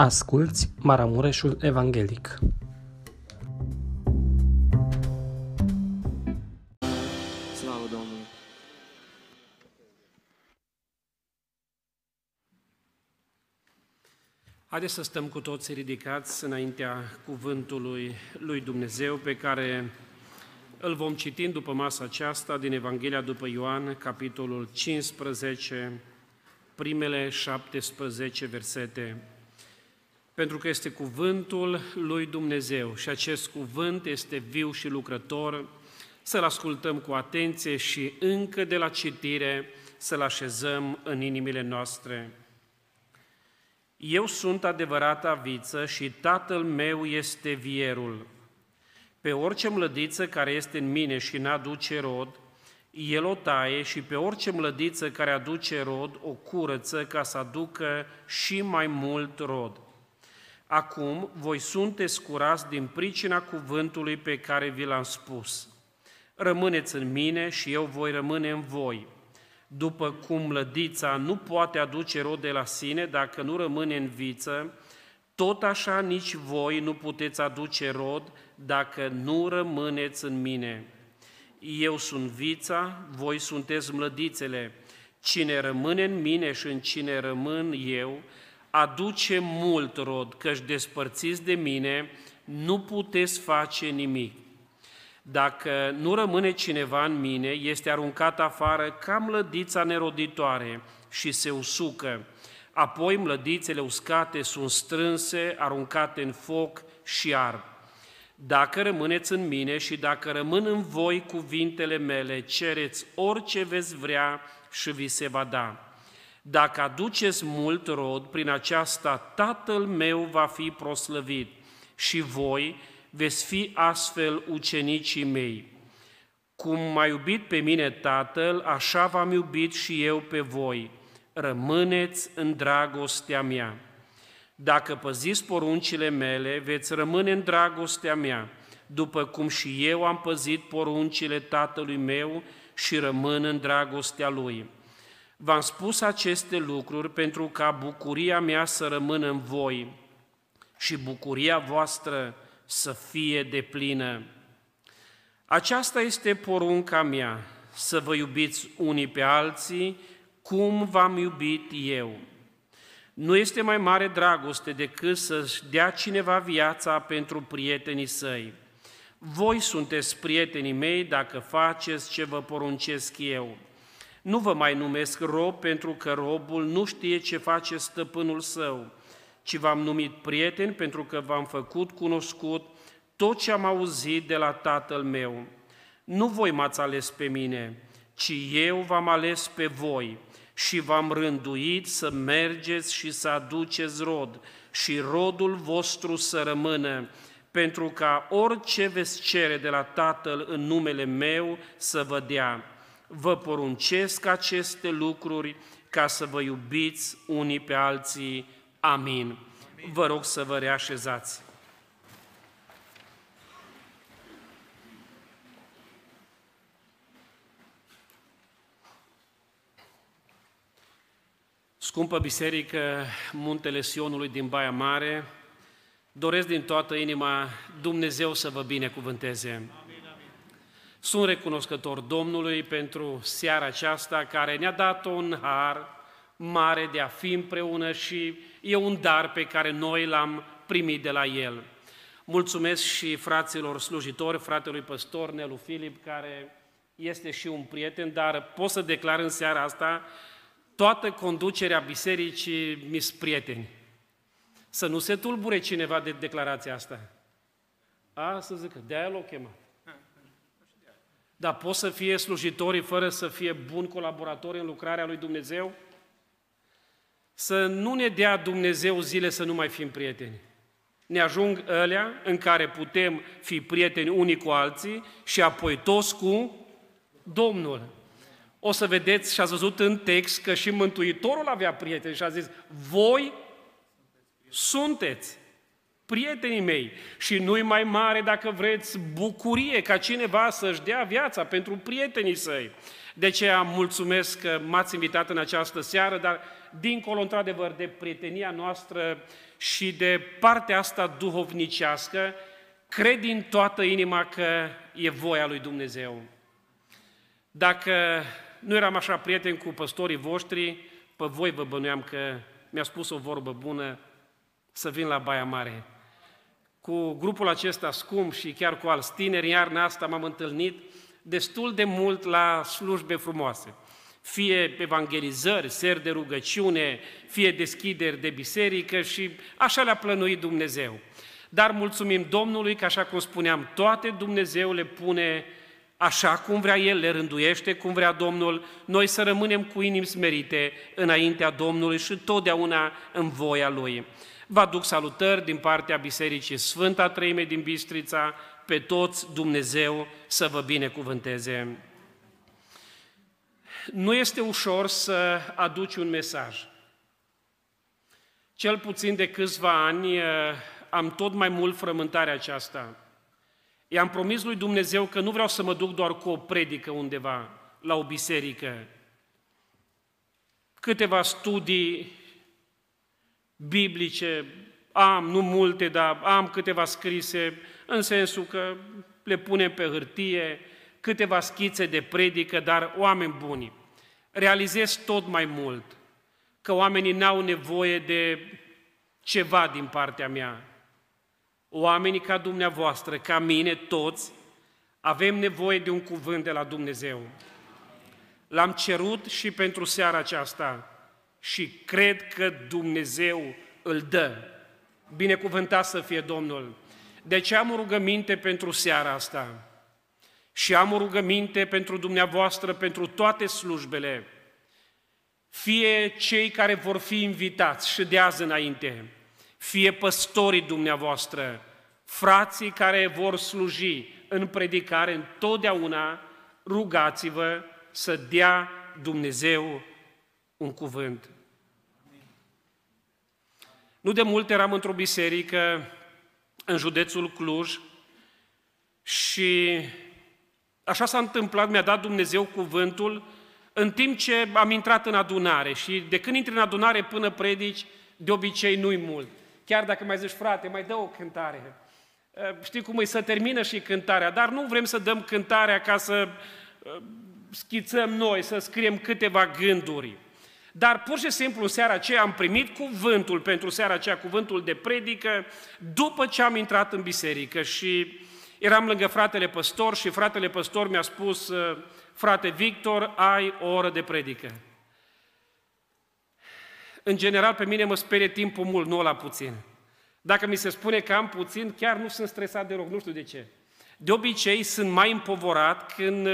Asculți Maramureșul Evanghelic. Slavă Domnului! Haideți să stăm cu toții ridicați înaintea cuvântului lui Dumnezeu pe care îl vom citi după masa aceasta din Evanghelia după Ioan, capitolul 15, primele 17 versete. Pentru că este cuvântul lui Dumnezeu și acest cuvânt este viu și lucrător, să-l ascultăm cu atenție și încă de la citire să-l așezăm în inimile noastre. Eu sunt adevărata viță și tatăl meu este vierul. Pe orice mlădiță care este în mine și n-aduce rod, el o taie și pe orice mlădiță care aduce rod o curăță ca să aducă și mai mult rod. Acum voi sunteți curați din pricina cuvântului pe care vi l-am spus. Rămâneți în mine și eu voi rămâne în voi. După cum mlădița nu poate aduce rod de la sine dacă nu rămâne în viță, tot așa nici voi nu puteți aduce rod dacă nu rămâneți în mine. Eu sunt vița, voi sunteți mlădițele. Cine rămâne în mine și în cine rămân eu, aduce mult rod, căci despărțiți de mine, nu puteți face nimic. Dacă nu rămâne cineva în mine, este aruncat afară ca mlădița neroditoare și se usucă. Apoi mlădițele uscate sunt strânse, aruncate în foc și ard. Dacă rămâneți în mine și dacă rămân în voi cuvintele mele, cereți orice veți vrea și vi se va da. Dacă aduceți mult rod, prin aceasta Tatăl meu va fi proslăvit și voi veți fi astfel ucenicii mei. Cum m-a iubit pe mine Tatăl, așa v-am iubit și eu pe voi. Rămâneți în dragostea mea. Dacă păziți poruncile mele, veți rămâne în dragostea mea, după cum și eu am păzit poruncile Tatălui meu și rămân în dragostea Lui. V-am spus aceste lucruri pentru ca bucuria mea să rămână în voi și bucuria voastră să fie deplină. Aceasta este porunca mea, să vă iubiți unii pe alții cum v-am iubit eu. Nu este mai mare dragoste decât să-și dea cineva viața pentru prietenii săi. Voi sunteți prietenii mei dacă faceți ce vă poruncesc eu. Nu vă mai numesc rob pentru că robul nu știe ce face stăpânul său, ci v-am numit prieten pentru că v-am făcut cunoscut tot ce am auzit de la tatăl meu. Nu voi m-ați ales pe mine, ci eu v-am ales pe voi și v-am rânduit să mergeți și să aduceți rod și rodul vostru să rămână, pentru ca orice veți cere de la Tatăl în numele meu să vă dea vă poruncesc aceste lucruri ca să vă iubiți unii pe alții. Amin. Amin. Vă rog să vă reașezați. Scumpă Biserică, Muntele Sionului din Baia Mare, doresc din toată inima Dumnezeu să vă binecuvânteze. Amin. Sunt recunoscător Domnului pentru seara aceasta care ne-a dat un har mare de a fi împreună și e un dar pe care noi l-am primit de la El. Mulțumesc și fraților slujitori, fratelui păstor Nelu Filip, care este și un prieten, dar pot să declar în seara asta, toată conducerea bisericii mi prieteni. Să nu se tulbure cineva de declarația asta. A, să zică, de-aia l-o chemat. Dar pot să fie slujitorii fără să fie buni colaboratori în lucrarea lui Dumnezeu? Să nu ne dea Dumnezeu zile să nu mai fim prieteni. Ne ajung alea în care putem fi prieteni unii cu alții și apoi toți cu Domnul. O să vedeți și ați văzut în text că și Mântuitorul avea prieteni și a zis, voi sunteți prietenii mei, și nu-i mai mare, dacă vreți, bucurie ca cineva să-și dea viața pentru prietenii săi. De aceea mulțumesc că m-ați invitat în această seară, dar dincolo, într-adevăr, de prietenia noastră și de partea asta duhovnicească, cred din toată inima că e voia lui Dumnezeu. Dacă nu eram așa prieten cu păstorii voștri, pe voi vă bănuiam că mi-a spus o vorbă bună să vin la Baia Mare. Cu grupul acesta scump și chiar cu alți tineri, iarna asta m-am întâlnit destul de mult la slujbe frumoase. Fie evangelizări, seri de rugăciune, fie deschideri de biserică și așa le-a plănuit Dumnezeu. Dar mulțumim Domnului că, așa cum spuneam, toate Dumnezeu le pune așa cum vrea El, le rânduiește cum vrea Domnul, noi să rămânem cu inimi smerite înaintea Domnului și totdeauna în voia Lui. Vă aduc salutări din partea Bisericii Sfânta Treime din Bistrița, pe toți Dumnezeu să vă binecuvânteze. Nu este ușor să aduci un mesaj. Cel puțin de câțiva ani eh, am tot mai mult frământarea aceasta. I-am promis lui Dumnezeu că nu vreau să mă duc doar cu o predică undeva, la o biserică. Câteva studii biblice, am, nu multe, dar am câteva scrise, în sensul că le punem pe hârtie, câteva schițe de predică, dar oameni buni. Realizez tot mai mult că oamenii n-au nevoie de ceva din partea mea. Oamenii ca dumneavoastră, ca mine, toți, avem nevoie de un cuvânt de la Dumnezeu. L-am cerut și pentru seara aceasta și cred că Dumnezeu îl dă. Binecuvântat să fie Domnul. De ce am o rugăminte pentru seara asta? Și am o rugăminte pentru dumneavoastră, pentru toate slujbele, fie cei care vor fi invitați și de azi înainte, fie păstorii dumneavoastră, frații care vor sluji în predicare, întotdeauna rugați-vă să dea Dumnezeu un cuvânt. Nu de mult eram într-o biserică în județul Cluj și așa s-a întâmplat, mi-a dat Dumnezeu cuvântul în timp ce am intrat în adunare și de când intri în adunare până predici, de obicei nu-i mult. Chiar dacă mai zici, frate, mai dă o cântare. Știi cum e, să termină și cântarea, dar nu vrem să dăm cântarea ca să schițăm noi, să scriem câteva gânduri. Dar pur și simplu în seara aceea am primit cuvântul pentru seara aceea, cuvântul de predică, după ce am intrat în biserică și eram lângă fratele păstor și fratele păstor mi-a spus, frate Victor, ai o oră de predică. În general, pe mine mă sperie timpul mult, nu la puțin. Dacă mi se spune că am puțin, chiar nu sunt stresat deloc, nu știu de ce. De obicei sunt mai împovorat când,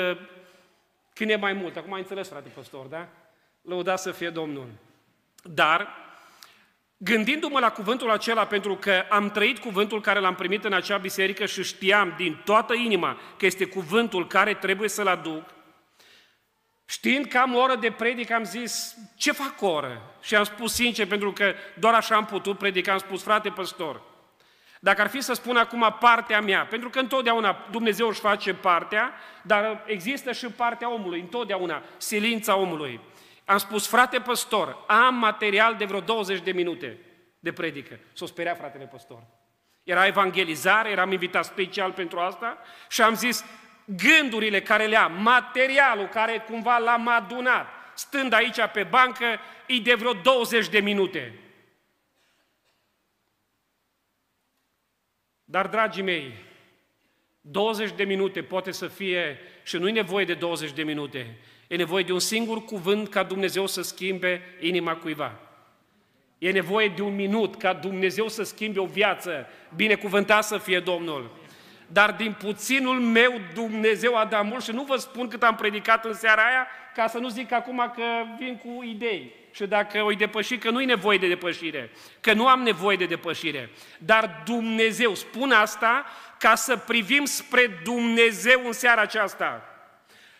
când e mai mult. Acum ai înțeles, frate păstor, da? Lăuda să fie Domnul. Dar, gândindu-mă la cuvântul acela, pentru că am trăit cuvântul care l-am primit în acea biserică și știam din toată inima că este cuvântul care trebuie să-l aduc, Știind că am o oră de predică, am zis, ce fac o oră? Și am spus sincer, pentru că doar așa am putut predica, am spus, frate păstor, dacă ar fi să spun acum partea mea, pentru că întotdeauna Dumnezeu își face partea, dar există și partea omului, întotdeauna, silința omului. Am spus, frate păstor, am material de vreo 20 de minute de predică. S-o speria fratele păstor. Era evangelizare, eram invitat special pentru asta și am zis, gândurile care le am, materialul care cumva l-am adunat, stând aici pe bancă, e de vreo 20 de minute. Dar, dragii mei, 20 de minute poate să fie, și nu e nevoie de 20 de minute, e nevoie de un singur cuvânt ca Dumnezeu să schimbe inima cuiva. E nevoie de un minut ca Dumnezeu să schimbe o viață. Binecuvântat să fie Domnul! dar din puținul meu Dumnezeu a dat mult și nu vă spun cât am predicat în seara aia, ca să nu zic acum că vin cu idei și dacă o depăși, că nu-i nevoie de depășire, că nu am nevoie de depășire. Dar Dumnezeu, spun asta ca să privim spre Dumnezeu în seara aceasta.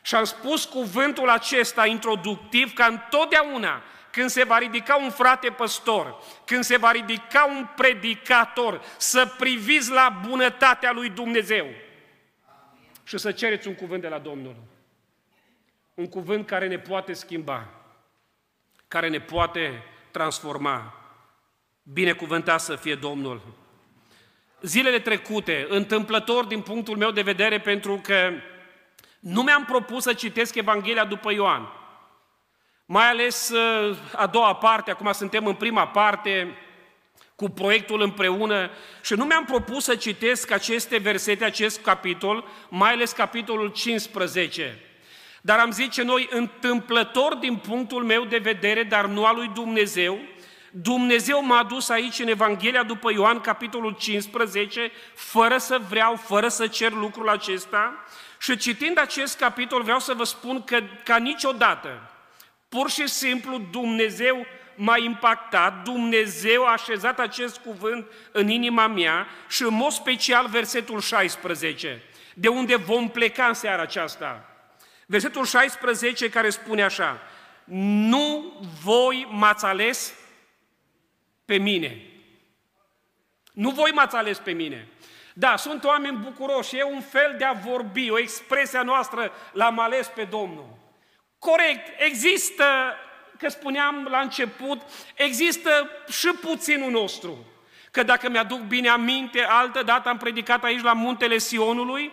Și am spus cuvântul acesta introductiv ca întotdeauna când se va ridica un frate păstor, când se va ridica un predicator, să priviți la bunătatea lui Dumnezeu și să cereți un cuvânt de la Domnul. Un cuvânt care ne poate schimba, care ne poate transforma. Binecuvântat să fie Domnul! Zilele trecute, întâmplător din punctul meu de vedere, pentru că nu mi-am propus să citesc Evanghelia după Ioan. Mai ales uh, a doua parte, acum suntem în prima parte, cu proiectul împreună și nu mi-am propus să citesc aceste versete, acest capitol, mai ales capitolul 15. Dar am zice noi, întâmplător din punctul meu de vedere, dar nu al lui Dumnezeu, Dumnezeu m-a dus aici în Evanghelia după Ioan, capitolul 15, fără să vreau, fără să cer lucrul acesta. Și citind acest capitol vreau să vă spun că ca niciodată, pur și simplu Dumnezeu m-a impactat, Dumnezeu a așezat acest cuvânt în inima mea și în mod special versetul 16, de unde vom pleca în seara aceasta. Versetul 16 care spune așa, nu voi m-ați ales pe mine. Nu voi m-ați ales pe mine. Da, sunt oameni bucuroși, e un fel de a vorbi, o expresie noastră, l-am ales pe Domnul. Corect, există, că spuneam la început, există și puținul nostru. Că dacă mi-aduc bine aminte, altă dată am predicat aici la muntele Sionului,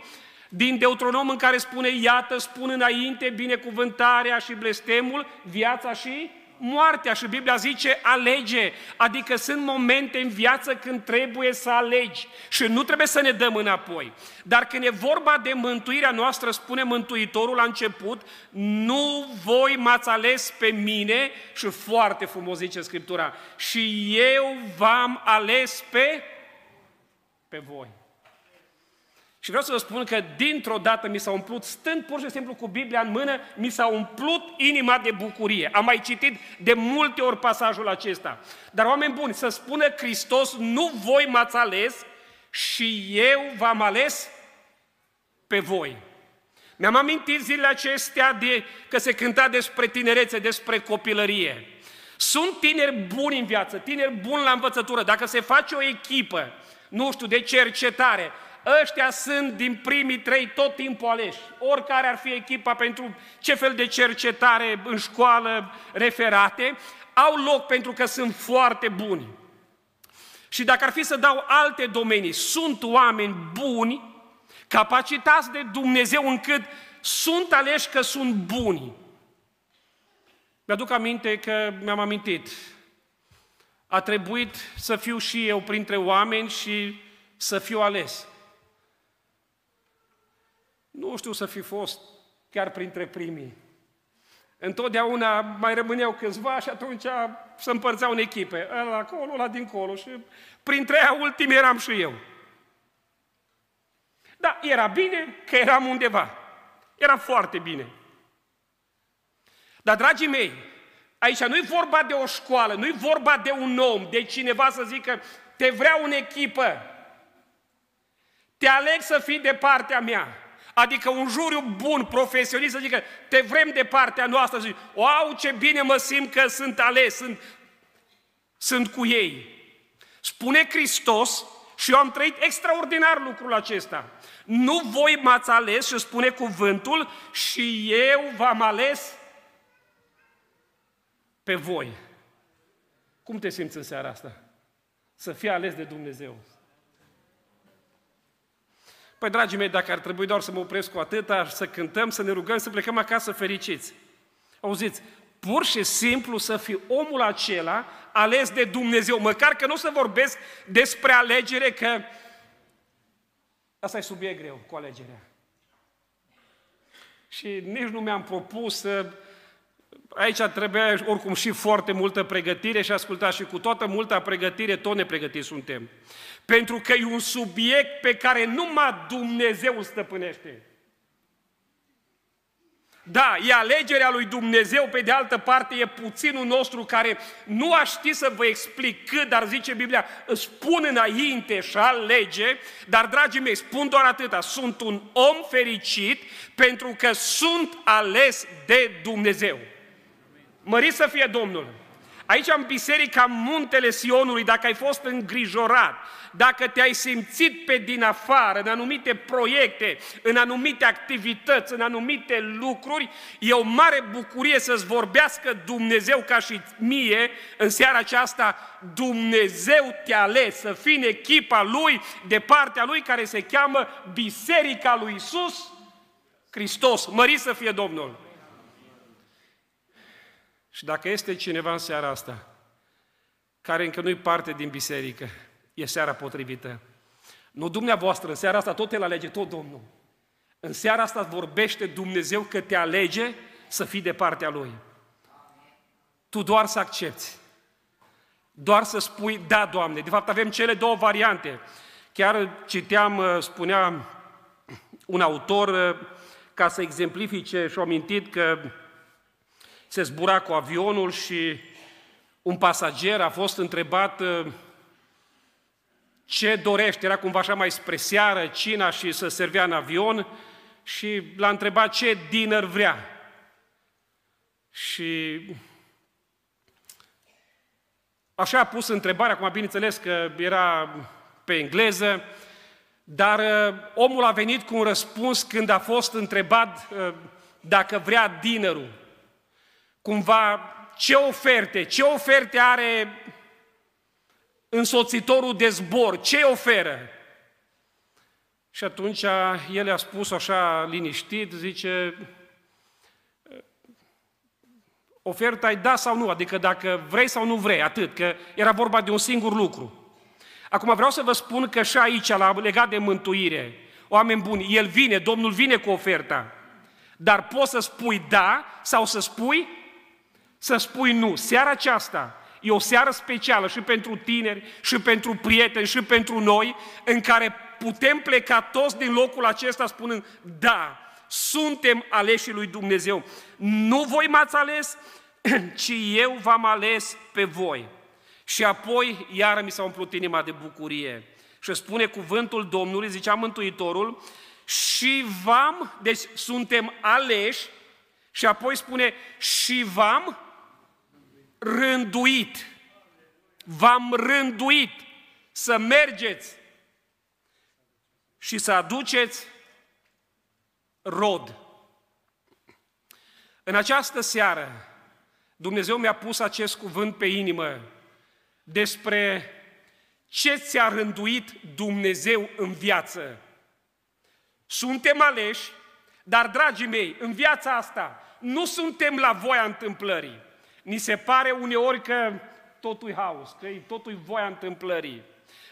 din Deuteronom în care spune, iată, spun înainte binecuvântarea și blestemul, viața și moartea și Biblia zice alege, adică sunt momente în viață când trebuie să alegi și nu trebuie să ne dăm înapoi. Dar când e vorba de mântuirea noastră, spune Mântuitorul la început, nu voi m-ați ales pe mine și foarte frumos zice Scriptura, și eu v-am ales pe, pe voi. Și vreau să vă spun că dintr-o dată mi s-a umplut, stând pur și simplu cu Biblia în mână, mi s-a umplut inima de bucurie. Am mai citit de multe ori pasajul acesta. Dar oameni buni, să spună Hristos, nu voi m-ați ales și eu v-am ales pe voi. Mi-am amintit zilele acestea de, că se cânta despre tinerețe, despre copilărie. Sunt tineri buni în viață, tineri buni la învățătură. Dacă se face o echipă, nu știu, de cercetare, ăștia sunt din primii trei tot timpul aleși. Oricare ar fi echipa pentru ce fel de cercetare în școală referate, au loc pentru că sunt foarte buni. Și dacă ar fi să dau alte domenii, sunt oameni buni, capacitați de Dumnezeu încât sunt aleși că sunt buni. Mi-aduc aminte că mi-am amintit. A trebuit să fiu și eu printre oameni și să fiu ales. Nu știu să fi fost chiar printre primii. Întotdeauna mai rămâneau câțiva și atunci se împărțeau în echipe. Ăla acolo, ăla dincolo și printre aia ultimi eram și eu. Da, era bine că eram undeva. Era foarte bine. Dar, dragii mei, aici nu-i vorba de o școală, nu-i vorba de un om, de cineva să zică, te vreau în echipă, te aleg să fii de partea mea. Adică un juriu bun, profesionist, să zică, te vrem de partea noastră, zic, wow, ce bine mă simt că sunt ales, sunt, sunt cu ei. Spune Hristos, și eu am trăit extraordinar lucrul acesta. Nu voi m-ați ales, și spune cuvântul, și eu v-am ales pe voi. Cum te simți în seara asta? Să fii ales de Dumnezeu. Păi, dragii mei, dacă ar trebui doar să mă opresc cu atâta, să cântăm, să ne rugăm, să plecăm acasă fericiți. Auziți, pur și simplu să fii omul acela ales de Dumnezeu, măcar că nu să vorbesc despre alegere, că asta e subiect greu cu alegerea. Și nici nu mi-am propus să... Aici trebuia oricum și foarte multă pregătire și ascultați și cu toată multă pregătire, tot nepregătiți suntem. Pentru că e un subiect pe care numai Dumnezeu îl stăpânește. Da, e alegerea lui Dumnezeu, pe de altă parte e puținul nostru care nu aș ști să vă explic cât, dar zice Biblia, îți spun înainte și alege, dar dragii mei, spun doar atâta, sunt un om fericit pentru că sunt ales de Dumnezeu. Mărit să fie Domnul! Aici în biserica Muntele Sionului, dacă ai fost îngrijorat, dacă te-ai simțit pe din afară, în anumite proiecte, în anumite activități, în anumite lucruri, e o mare bucurie să-ți vorbească Dumnezeu ca și mie în seara aceasta. Dumnezeu te-a ales să fii în echipa Lui, de partea Lui, care se cheamă Biserica lui Isus Hristos. Mări să fie Domnul! Și dacă este cineva în seara asta care încă nu-i parte din biserică, e seara potrivită. Nu dumneavoastră, în seara asta tot el alege, tot Domnul. În seara asta vorbește Dumnezeu că te alege să fii de partea Lui. Tu doar să accepti. Doar să spui, da, Doamne. De fapt, avem cele două variante. Chiar citeam, uh, spunea un autor, uh, ca să exemplifice și-o amintit că se zbura cu avionul și un pasager a fost întrebat uh, ce dorește, era cumva așa mai spre seară, cina și să servea în avion și l-a întrebat ce dinner vrea. Și așa a pus întrebarea, acum bineînțeles că era pe engleză, dar uh, omul a venit cu un răspuns când a fost întrebat uh, dacă vrea dinnerul cumva ce oferte, ce oferte are însoțitorul de zbor, ce oferă? Și atunci el a spus așa liniștit, zice, oferta e da sau nu, adică dacă vrei sau nu vrei, atât, că era vorba de un singur lucru. Acum vreau să vă spun că și aici, la legat de mântuire, oameni buni, El vine, Domnul vine cu oferta, dar poți să spui da sau să spui să spui nu. Seara aceasta e o seară specială și pentru tineri, și pentru prieteni, și pentru noi, în care putem pleca toți din locul acesta spunând, da, suntem aleșii lui Dumnezeu. Nu voi m-ați ales, ci eu v-am ales pe voi. Și apoi, iară mi s-a umplut inima de bucurie. Și spune cuvântul Domnului, zicea Mântuitorul, și v-am, deci suntem aleși, și apoi spune, și v-am rânduit, v-am rânduit să mergeți și să aduceți rod. În această seară, Dumnezeu mi-a pus acest cuvânt pe inimă despre ce ți-a rânduit Dumnezeu în viață. Suntem aleși, dar, dragii mei, în viața asta nu suntem la voia întâmplării. Ni se pare uneori că totul haos, că totul voia întâmplării.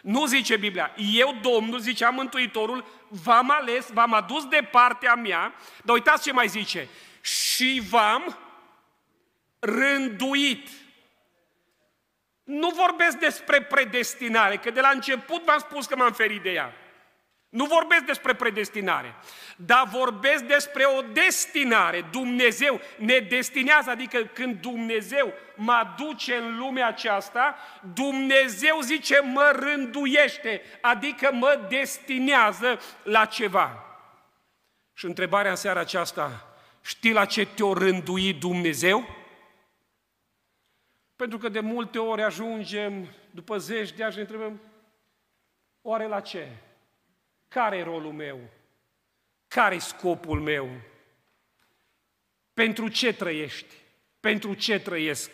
Nu zice Biblia, eu, Domnul, zicea Mântuitorul, v-am ales, v-am adus de partea mea, dar uitați ce mai zice, și v-am rânduit. Nu vorbesc despre predestinare, că de la început v-am spus că m-am ferit de ea. Nu vorbesc despre predestinare, dar vorbesc despre o destinare. Dumnezeu ne destinează, adică când Dumnezeu mă duce în lumea aceasta, Dumnezeu zice mă rânduiește, adică mă destinează la ceva. Și întrebarea în seara aceasta, știi la ce te-o rândui Dumnezeu? Pentru că de multe ori ajungem, după zeci de ani, și întrebăm, oare la ce? Care e rolul meu? Care e scopul meu? Pentru ce trăiești? Pentru ce trăiesc?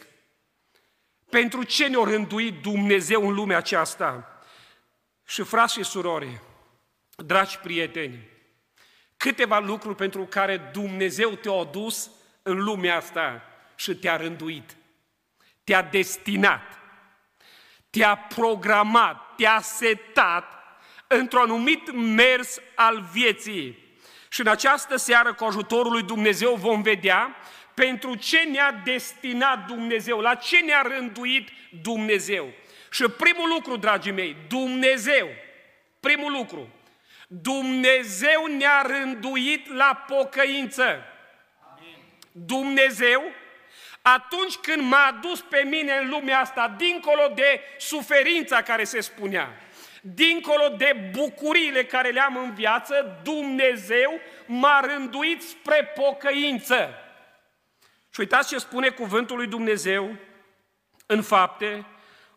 Pentru ce ne-a rânduit Dumnezeu în lumea aceasta? Și frați și surori, dragi prieteni, câteva lucruri pentru care Dumnezeu te-a adus în lumea asta și te-a rânduit, te-a destinat, te-a programat, te-a setat într-un anumit mers al vieții. Și în această seară, cu ajutorul lui Dumnezeu, vom vedea pentru ce ne-a destinat Dumnezeu, la ce ne-a rânduit Dumnezeu. Și primul lucru, dragii mei, Dumnezeu, primul lucru, Dumnezeu ne-a rânduit la pocăință. Dumnezeu, atunci când m-a adus pe mine în lumea asta, dincolo de suferința care se spunea, dincolo de bucuriile care le-am în viață, Dumnezeu m-a rânduit spre pocăință. Și uitați ce spune cuvântul lui Dumnezeu în fapte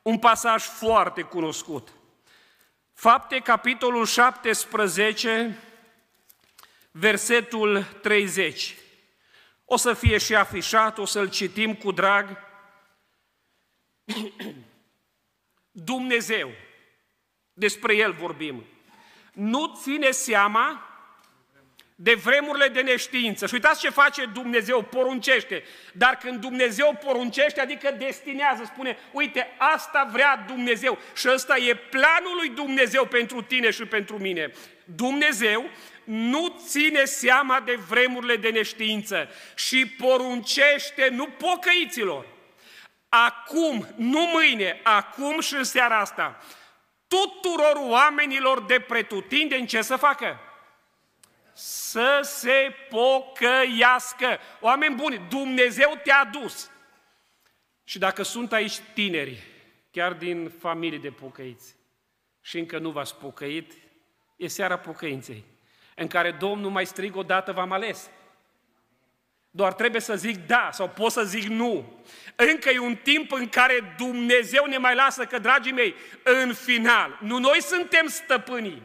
un pasaj foarte cunoscut. Fapte, capitolul 17, versetul 30. O să fie și afișat, o să-l citim cu drag. Dumnezeu, despre El vorbim, nu ține seama de vremurile de neștiință. Și uitați ce face Dumnezeu, poruncește. Dar când Dumnezeu poruncește, adică destinează, spune, uite, asta vrea Dumnezeu și ăsta e planul lui Dumnezeu pentru tine și pentru mine. Dumnezeu nu ține seama de vremurile de neștiință și poruncește, nu pocăiților, acum, nu mâine, acum și în seara asta, tuturor oamenilor de pretutindeni ce să facă? Să se pocăiască. Oameni buni, Dumnezeu te-a dus. Și dacă sunt aici tineri, chiar din familii de pocăiți, și încă nu v-ați pocăit, e seara pocăinței, în care Domnul mai strig odată v-am ales. Doar trebuie să zic da sau pot să zic nu. Încă e un timp în care Dumnezeu ne mai lasă că, dragii mei, în final, nu noi suntem stăpânii.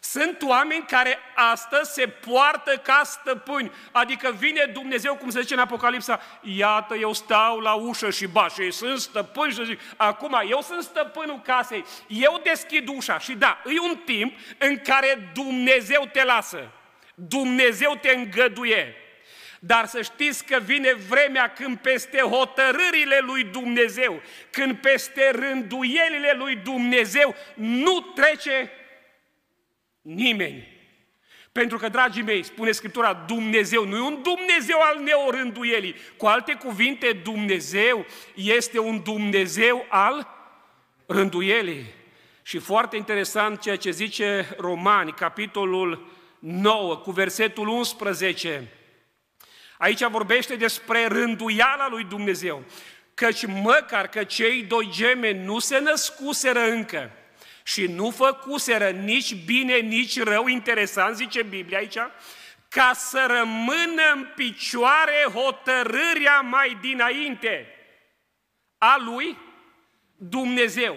Sunt oameni care astăzi se poartă ca stăpâni, adică vine Dumnezeu, cum se zice în Apocalipsa, iată, eu stau la ușă și ba, și sunt stăpân și zic, acum eu sunt stăpânul casei, eu deschid ușa și da, e un timp în care Dumnezeu te lasă, Dumnezeu te îngăduie. Dar să știți că vine vremea când peste hotărârile lui Dumnezeu, când peste rânduielile lui Dumnezeu nu trece nimeni. Pentru că, dragii mei, spune Scriptura, Dumnezeu nu e un Dumnezeu al neorânduielii. Cu alte cuvinte, Dumnezeu este un Dumnezeu al rânduielii. Și foarte interesant ceea ce zice Romani, capitolul 9, cu versetul 11. Aici vorbește despre rânduiala lui Dumnezeu. Căci măcar că cei doi gemeni nu se născuseră încă și nu făcuseră nici bine, nici rău, interesant zice Biblia aici, ca să rămână în picioare hotărârea mai dinainte a lui Dumnezeu.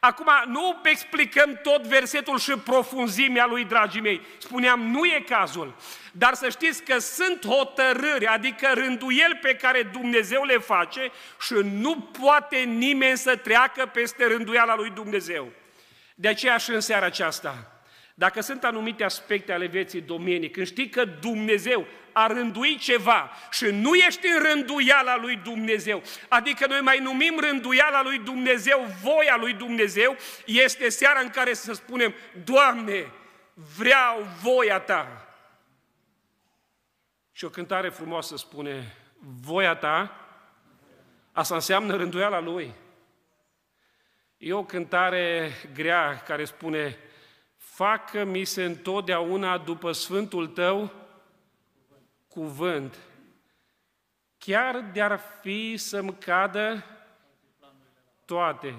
Acum, nu explicăm tot versetul și profunzimea lui, dragii mei. Spuneam, nu e cazul. Dar să știți că sunt hotărâri, adică rânduieli pe care Dumnezeu le face și nu poate nimeni să treacă peste rânduiala lui Dumnezeu. De aceea și în seara aceasta, dacă sunt anumite aspecte ale vieții domenii, când știi că Dumnezeu a rânduit ceva și nu ești în rânduiala lui Dumnezeu, adică noi mai numim rânduiala lui Dumnezeu, voia lui Dumnezeu, este seara în care să spunem, Doamne, vreau voia Ta. Și o cântare frumoasă spune, voia Ta, asta înseamnă rânduiala Lui. E o cântare grea care spune, facă-mi se întotdeauna după Sfântul Tău cuvânt. Chiar de-ar fi să-mi cadă toate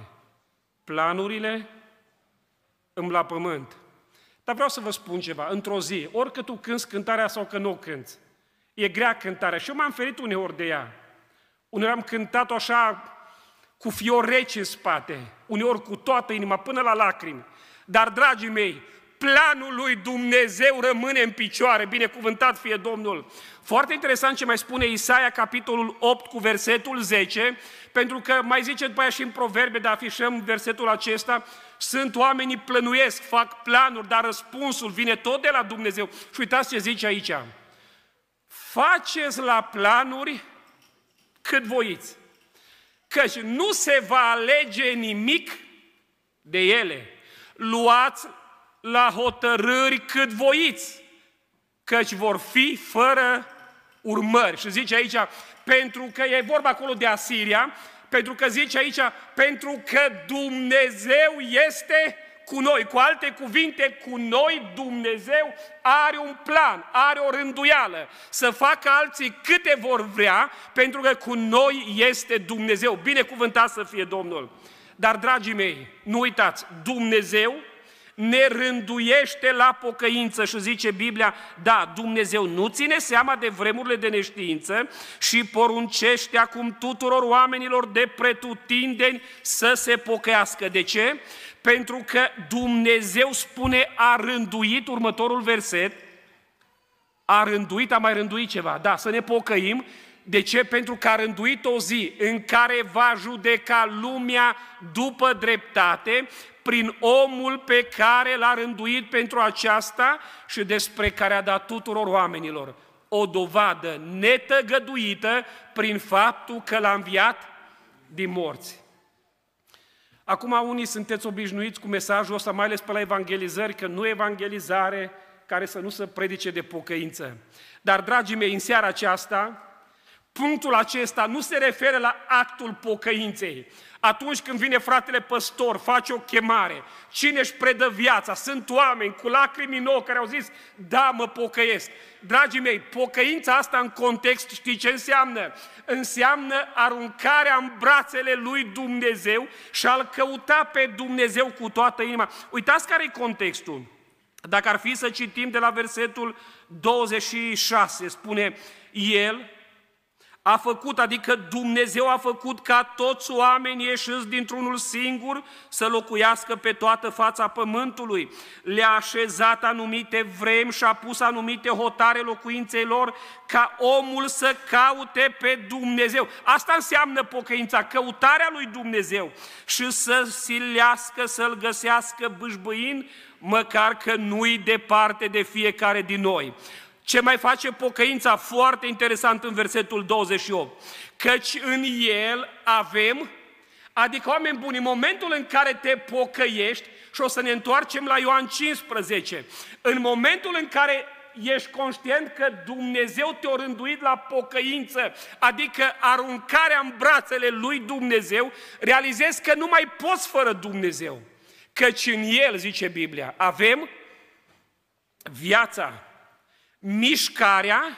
planurile îmi la pământ. Dar vreau să vă spun ceva, într-o zi, orică tu cânți cântarea sau că nu o cânți, e grea cântarea și eu m-am ferit uneori de ea. Uneori am cântat-o așa cu fior reci în spate, uneori cu toată inima, până la lacrimi. Dar, dragii mei, planul lui Dumnezeu rămâne în picioare, binecuvântat fie Domnul. Foarte interesant ce mai spune Isaia, capitolul 8, cu versetul 10, pentru că mai zice după aia și în proverbe, de afișăm versetul acesta, sunt oamenii plănuiesc, fac planuri, dar răspunsul vine tot de la Dumnezeu. Și uitați ce zice aici. Faceți la planuri cât voiți căci nu se va alege nimic de ele. Luați la hotărâri cât voiți, căci vor fi fără urmări. Și zice aici, pentru că e vorba acolo de Asiria, pentru că zice aici, pentru că Dumnezeu este cu noi. Cu alte cuvinte, cu noi Dumnezeu are un plan, are o rânduială, să facă alții câte vor vrea, pentru că cu noi este Dumnezeu. Binecuvântat să fie Domnul! Dar, dragii mei, nu uitați, Dumnezeu ne rânduiește la pocăință și zice Biblia, da, Dumnezeu nu ține seama de vremurile de neștiință și poruncește acum tuturor oamenilor de pretutindeni să se pocăiască. De ce? Pentru că Dumnezeu spune a rânduit următorul verset, a rânduit, a mai rânduit ceva, da, să ne pocăim de ce? Pentru că a rânduit o zi în care va judeca lumea după dreptate prin omul pe care l-a rânduit pentru aceasta și despre care a dat tuturor oamenilor o dovadă netăgăduită prin faptul că l-a înviat din morți. Acum unii sunteți obișnuiți cu mesajul ăsta, mai ales pe la evangelizări, că nu evangelizare care să nu se predice de pocăință. Dar, dragii mei, în seara aceasta, Punctul acesta nu se referă la actul pocăinței. Atunci când vine fratele păstor, face o chemare, cine își predă viața, sunt oameni cu lacrimi în ochi care au zis, da, mă pocăiesc. Dragii mei, pocăința asta în context, știți ce înseamnă? Înseamnă aruncarea în brațele lui Dumnezeu și a-L căuta pe Dumnezeu cu toată inima. Uitați care e contextul. Dacă ar fi să citim de la versetul 26, spune, El, a făcut, adică Dumnezeu a făcut ca toți oamenii ieșiți dintr-unul singur să locuiască pe toată fața pământului. Le-a așezat anumite vremi și a pus anumite hotare locuinței lor ca omul să caute pe Dumnezeu. Asta înseamnă pocăința, căutarea lui Dumnezeu și să silească, să-L găsească bâșbâind, măcar că nu-i departe de fiecare din noi. Ce mai face pocăința foarte interesant în versetul 28? Căci în el avem, adică oameni buni, în momentul în care te pocăiești, și o să ne întoarcem la Ioan 15, în momentul în care ești conștient că Dumnezeu te-a rânduit la pocăință, adică aruncarea în brațele lui Dumnezeu, realizezi că nu mai poți fără Dumnezeu. Căci în El, zice Biblia, avem viața, mișcarea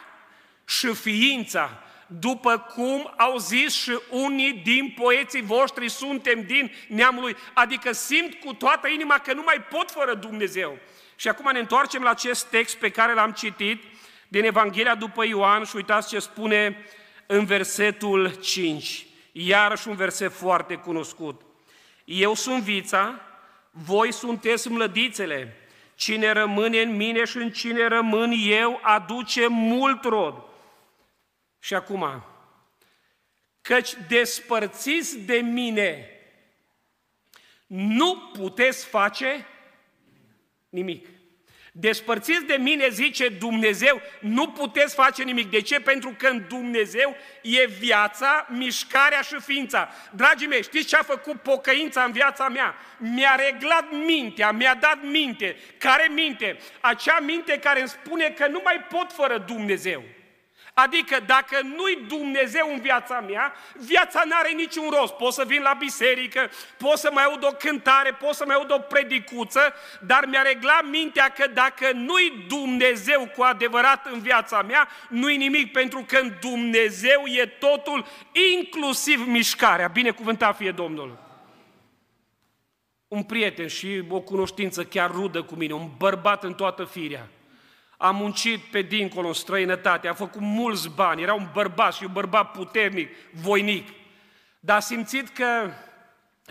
și ființa, după cum au zis și unii din poeții voștri, suntem din neamul lui. Adică simt cu toată inima că nu mai pot fără Dumnezeu. Și acum ne întoarcem la acest text pe care l-am citit din Evanghelia după Ioan și uitați ce spune în versetul 5. Iarăși un verset foarte cunoscut. Eu sunt vița, voi sunteți mlădițele. Cine rămâne în mine și în cine rămân eu aduce mult rod. Și acum, căci despărțiți de mine, nu puteți face nimic. Despărțiți de mine, zice Dumnezeu, nu puteți face nimic. De ce? Pentru că în Dumnezeu e viața, mișcarea și ființa. Dragii mei, știți ce a făcut pocăința în viața mea? Mi-a reglat mintea, mi-a dat minte. Care minte? Acea minte care îmi spune că nu mai pot fără Dumnezeu. Adică dacă nu-i Dumnezeu în viața mea, viața n-are niciun rost. Pot să vin la biserică, pot să mai aud o cântare, pot să mai aud o predicuță, dar mi-a reglat mintea că dacă nu-i Dumnezeu cu adevărat în viața mea, nu-i nimic, pentru că în Dumnezeu e totul, inclusiv mișcarea. Binecuvântat fie Domnul! Un prieten și o cunoștință chiar rudă cu mine, un bărbat în toată firea, a muncit pe dincolo în străinătate, a făcut mulți bani, era un bărbat și un bărbat puternic, voinic, dar a simțit că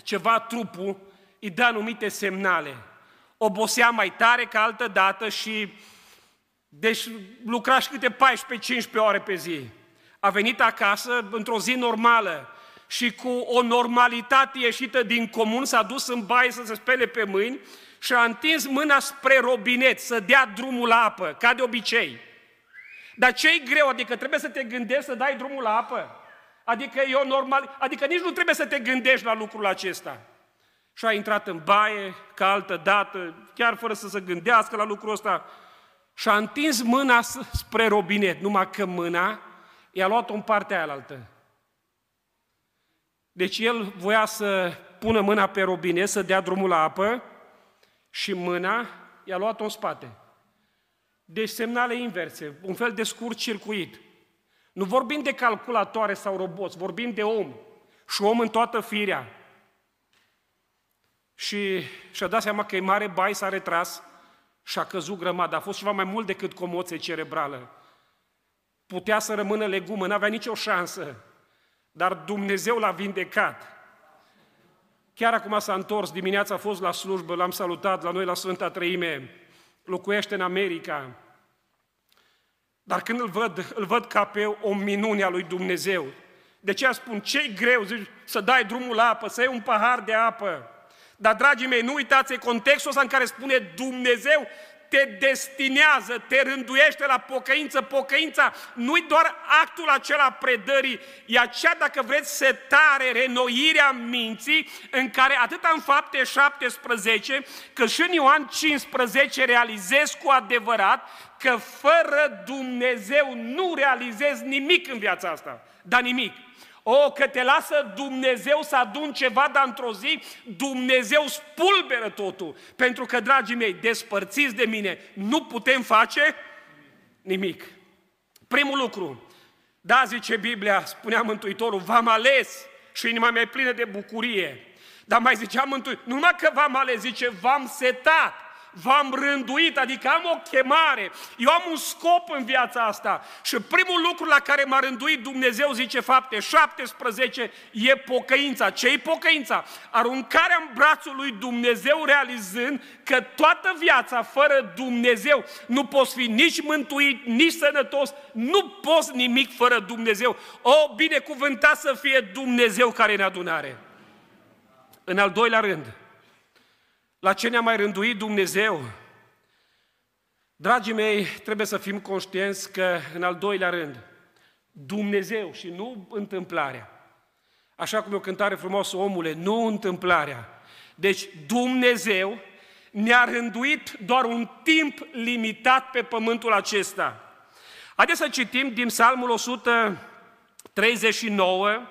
ceva trupul îi dă anumite semnale. Obosea mai tare ca altă dată și deci lucra și câte 14-15 ore pe zi. A venit acasă într-o zi normală și cu o normalitate ieșită din comun s-a dus în baie să se spele pe mâini și a întins mâna spre robinet să dea drumul la apă, ca de obicei. Dar ce-i greu? Adică trebuie să te gândești să dai drumul la apă? Adică e o normal, adică nici nu trebuie să te gândești la lucrul acesta. Și a intrat în baie, ca altă dată, chiar fără să se gândească la lucrul ăsta, și a întins mâna spre robinet, numai că mâna i-a luat-o în partea aia altă. Deci el voia să pună mâna pe robinet, să dea drumul la apă, și mâna i-a luat-o în spate. Deci semnale inverse, un fel de scurt circuit. Nu vorbim de calculatoare sau roboți, vorbim de om. Și om în toată firea. și și-a dat seama că e mare bai, s-a retras și a căzut grămadă. A fost ceva mai mult decât comoție cerebrală. Putea să rămână legumă, n-avea nicio șansă, dar Dumnezeu l-a vindecat. Chiar acum s-a întors, dimineața a fost la slujbă, l-am salutat la noi la Sfânta Trăime, locuiește în America. Dar când îl văd, îl văd ca pe o minune a lui Dumnezeu. De ce spun, ce greu zici, să dai drumul la apă, să iei un pahar de apă. Dar, dragii mei, nu uitați contextul ăsta în care spune Dumnezeu te destinează, te rânduiește la pocăință. Pocăința nu-i doar actul acela predării, e aceea, dacă vreți, setare, renoirea minții, în care atât în fapte 17, cât și în Ioan 15 realizez cu adevărat că fără Dumnezeu nu realizez nimic în viața asta, dar nimic. O, că te lasă Dumnezeu să adun ceva, dar într-o zi Dumnezeu spulberă totul. Pentru că, dragii mei, despărțiți de mine, nu putem face nimic. Primul lucru, da, zice Biblia, spunea Mântuitorul, v-am ales și inima mea e plină de bucurie. Dar mai zicea Mântuitorul, nu numai că v-am ales, zice, v-am setat v-am rânduit, adică am o chemare, eu am un scop în viața asta. Și primul lucru la care m-a rânduit Dumnezeu, zice fapte 17, e pocăința. Ce e pocăința? Aruncarea în brațul lui Dumnezeu realizând că toată viața fără Dumnezeu nu poți fi nici mântuit, nici sănătos, nu poți nimic fără Dumnezeu. O, binecuvântat să fie Dumnezeu care ne adunare. În al doilea rând, la ce ne-a mai rânduit Dumnezeu? Dragii mei, trebuie să fim conștienți că, în al doilea rând, Dumnezeu și nu întâmplarea. Așa cum e o cântare frumoasă, omule, nu întâmplarea. Deci Dumnezeu ne-a rânduit doar un timp limitat pe pământul acesta. Haideți să citim din Psalmul 139,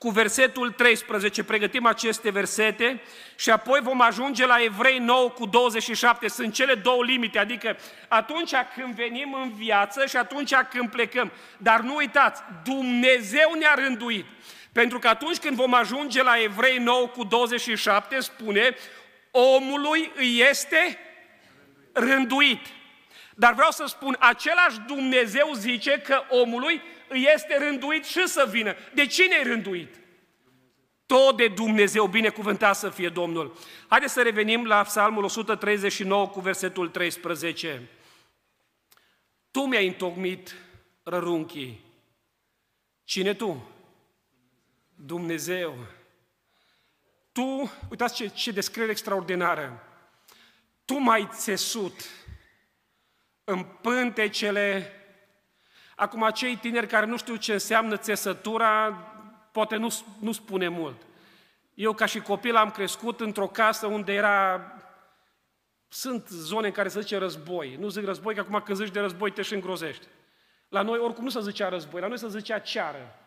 cu versetul 13, pregătim aceste versete și apoi vom ajunge la Evrei 9 cu 27. Sunt cele două limite, adică atunci când venim în viață și atunci când plecăm. Dar nu uitați, Dumnezeu ne-a rânduit. Pentru că atunci când vom ajunge la Evrei 9 cu 27, spune, omului îi este rânduit. Dar vreau să spun, același Dumnezeu zice că omului îi este rânduit și să vină. De cine e rânduit? Tot de Dumnezeu, binecuvântat să fie Domnul. Haideți să revenim la Psalmul 139 cu versetul 13. Tu mi-ai întocmit rărunchii. Cine tu? Dumnezeu. Tu, uitați ce, ce descriere extraordinară. Tu m-ai țesut în pântecele Acum, cei tineri care nu știu ce înseamnă țesătura, poate nu, nu spune mult. Eu, ca și copil, am crescut într-o casă unde era... Sunt zone în care se zice război. Nu zic război, că acum când zici de război te și îngrozești. La noi, oricum, nu se zicea război, la noi se zicea ceară.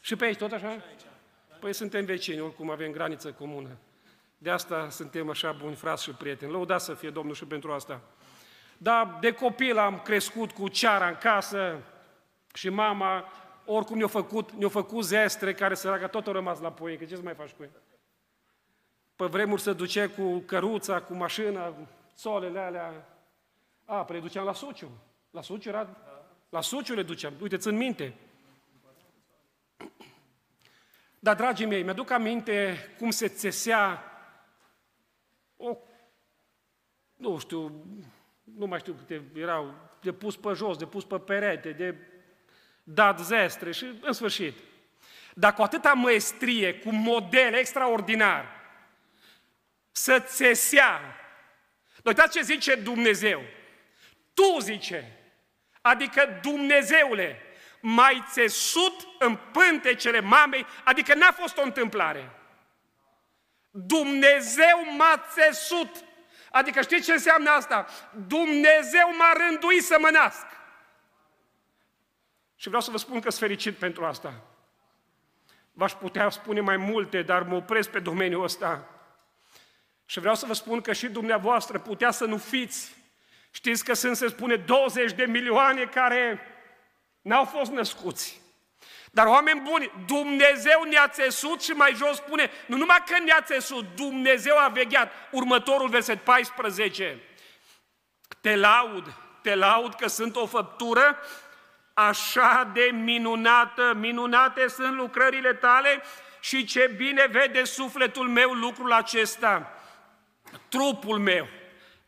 Și pe aici, tot așa? Păi suntem vecini, oricum avem graniță comună. De asta suntem așa buni frați și prieteni. Lăudați să fie Domnul și pentru asta. Dar de copil am crescut cu ceara în casă și mama, oricum ne-a făcut, ne-a făcut zestre care săraca tot au rămas la poie, că ce să mai faci cu ei? Pe vremuri se duce cu căruța, cu mașina, țolele alea. A, pe le duceam la Suciu. La Suciu era... La Suciu le duceam. Uite, țin minte. Dar, dragii mei, mi-aduc aminte cum se țesea o, nu știu, nu mai știu câte erau, de pus pe jos, de pus pe perete, de dat zestre și în sfârșit. Dar cu atâta măestrie, cu model extraordinar, să țesea. Uitați ce zice Dumnezeu. Tu, zice, adică Dumnezeule, mai țesut în pântecele mamei, adică n-a fost o întâmplare. Dumnezeu m-a țesut Adică știți ce înseamnă asta? Dumnezeu m-a rânduit să mă nasc. Și vreau să vă spun că sunt fericit pentru asta. V-aș putea spune mai multe, dar mă opresc pe domeniul ăsta. Și vreau să vă spun că și dumneavoastră putea să nu fiți. Știți că sunt, se spune, 20 de milioane care n-au fost născuți. Dar oameni buni, Dumnezeu ne-a țesut și mai jos spune, nu numai că ne-a țesut, Dumnezeu a vegheat. Următorul verset 14. Te laud, te laud că sunt o făptură așa de minunată, minunate sunt lucrările tale și ce bine vede sufletul meu lucrul acesta. Trupul meu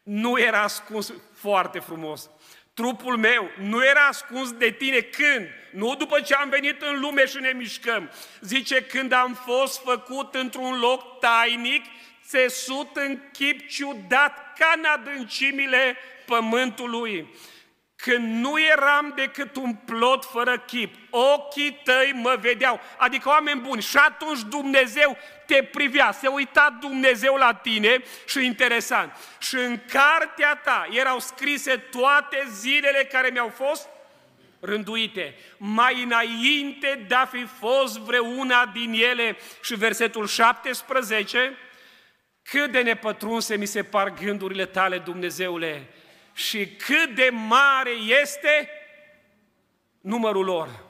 nu era ascuns foarte frumos. Trupul meu nu era ascuns de tine când? Nu după ce am venit în lume și ne mișcăm. Zice, când am fost făcut într-un loc tainic, țesut în chip ciudat ca în adâncimile pământului când nu eram decât un plot fără chip, ochii tăi mă vedeau, adică oameni buni, și atunci Dumnezeu te privea, se uita Dumnezeu la tine și interesant. Și în cartea ta erau scrise toate zilele care mi-au fost rânduite, mai înainte de a fi fost vreuna din ele. Și versetul 17, cât de nepătrunse mi se par gândurile tale, Dumnezeule, și cât de mare este numărul lor.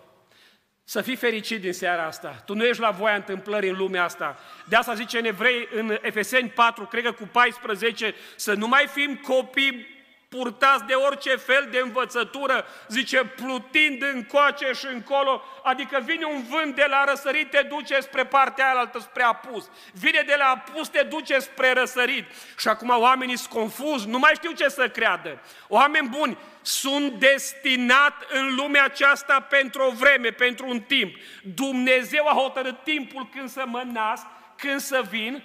Să fii fericit din seara asta. Tu nu ești la voia întâmplării în lumea asta. De asta zice în Evrei, în Efeseni 4, cred că cu 14, să nu mai fim copii purtați de orice fel de învățătură, zice, plutind încoace și încolo, adică vine un vânt de la răsărit, te duce spre partea aia spre apus. Vine de la apus, te duce spre răsărit. Și acum oamenii sunt confuzi, nu mai știu ce să creadă. Oameni buni, sunt destinat în lumea aceasta pentru o vreme, pentru un timp. Dumnezeu a hotărât timpul când să mă nasc, când să vin.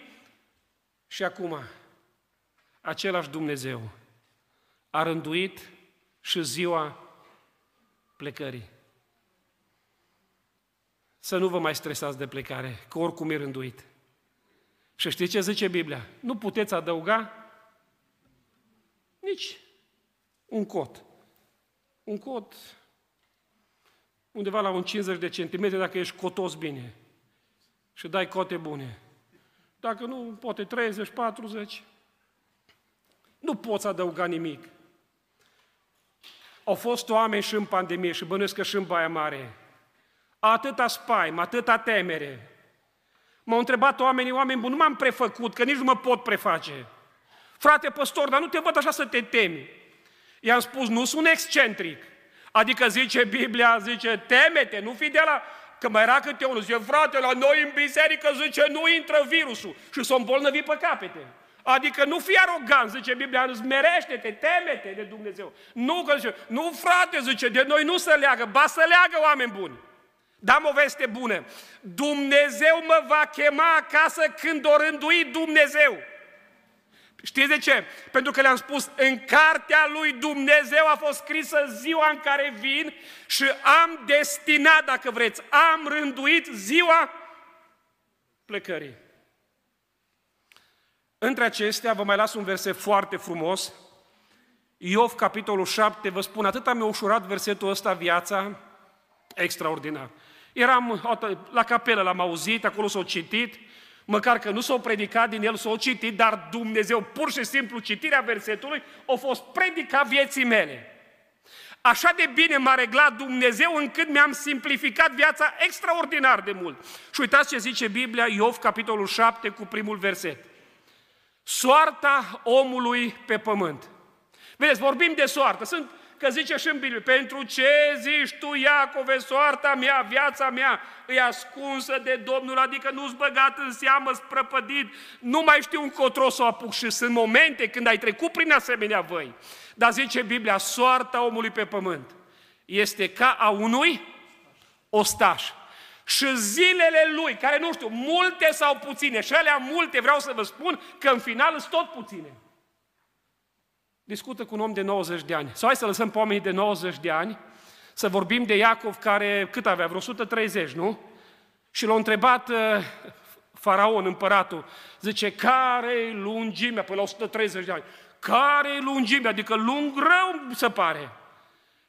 Și acum, același Dumnezeu a rânduit și ziua plecării. Să nu vă mai stresați de plecare, că oricum e rânduit. Și știți ce zice Biblia? Nu puteți adăuga nici un cot. Un cot undeva la un 50 de centimetri dacă ești cotos bine și dai cote bune. Dacă nu, poate 30, 40. Nu poți adăuga nimic. Au fost oameni și în pandemie și bănuiesc că și în Baia Mare. Atâta spaim, atâta temere. M-au întrebat oamenii, oameni buni, nu m-am prefăcut, că nici nu mă pot preface. Frate păstor, dar nu te văd așa să te temi. I-am spus, nu sunt excentric. Adică zice Biblia, zice, temete, nu fi de la... Că mai era câte unul, zice, frate, la noi în biserică, zice, nu intră virusul și s-o îmbolnăvi pe capete. Adică nu fi arogant, zice Biblia, zmerește-te, temete de Dumnezeu. Nu, că zice, nu frate, zice, de noi nu se leagă, ba să leagă oameni buni. Dam o veste bună. Dumnezeu mă va chema acasă când o rândui Dumnezeu. Știți de ce? Pentru că le-am spus, în cartea lui Dumnezeu a fost scrisă ziua în care vin și am destinat, dacă vreți, am rânduit ziua plecării. Între acestea vă mai las un verset foarte frumos. Iov, capitolul 7, vă spun, atât mi-a ușurat versetul ăsta viața, extraordinar. Eram la capelă, l-am auzit, acolo s-au citit, măcar că nu s-au predicat din el, s-au citit, dar Dumnezeu, pur și simplu, citirea versetului, a fost predica vieții mele. Așa de bine m-a reglat Dumnezeu încât mi-am simplificat viața extraordinar de mult. Și uitați ce zice Biblia, Iov, capitolul 7, cu primul verset. Soarta omului pe pământ. Vedeți, vorbim de soartă. Sunt, că zice și în Biblie, pentru ce zici tu, Iacove, soarta mea, viața mea, e ascunsă de Domnul, adică nu-ți băgat în seamă, sprăpădit, nu mai știu încotro să o apuc și sunt momente când ai trecut prin asemenea voi. Dar zice Biblia, soarta omului pe pământ este ca a unui ostaș și zilele lui, care nu știu, multe sau puține, și alea multe, vreau să vă spun că în final sunt tot puține. Discută cu un om de 90 de ani. Sau hai să lăsăm pe oamenii de 90 de ani, să vorbim de Iacov care, cât avea, vreo 130, nu? Și l-a întrebat uh, faraon, împăratul, zice, care-i lungimea, până la 130 de ani, care-i lungimea, adică lung rău se pare.